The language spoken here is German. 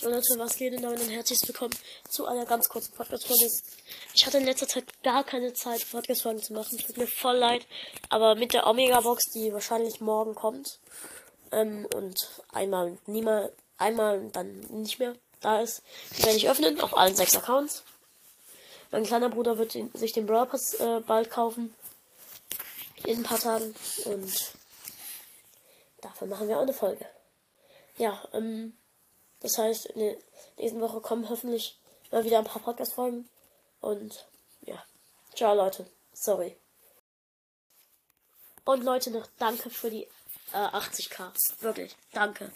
So Leute, was geht denn damit und herzlich willkommen zu einer ganz kurzen Podcast-Folge. Ich hatte in letzter Zeit gar keine Zeit, Podcast-Folgen zu machen. Tut mir voll leid. Aber mit der Omega-Box, die wahrscheinlich morgen kommt, ähm, und einmal niemals, einmal dann nicht mehr da ist, werde ich öffnen, auf allen sechs Accounts. Mein kleiner Bruder wird den, sich den Brawl Pass äh, bald kaufen. In ein paar Tagen. Und dafür machen wir auch eine Folge. Ja, ähm, das heißt, in der nächsten Woche kommen hoffentlich mal wieder ein paar Podcast-Folgen. Und ja, ciao Leute. Sorry. Und Leute, noch danke für die äh, 80k. Wirklich, danke.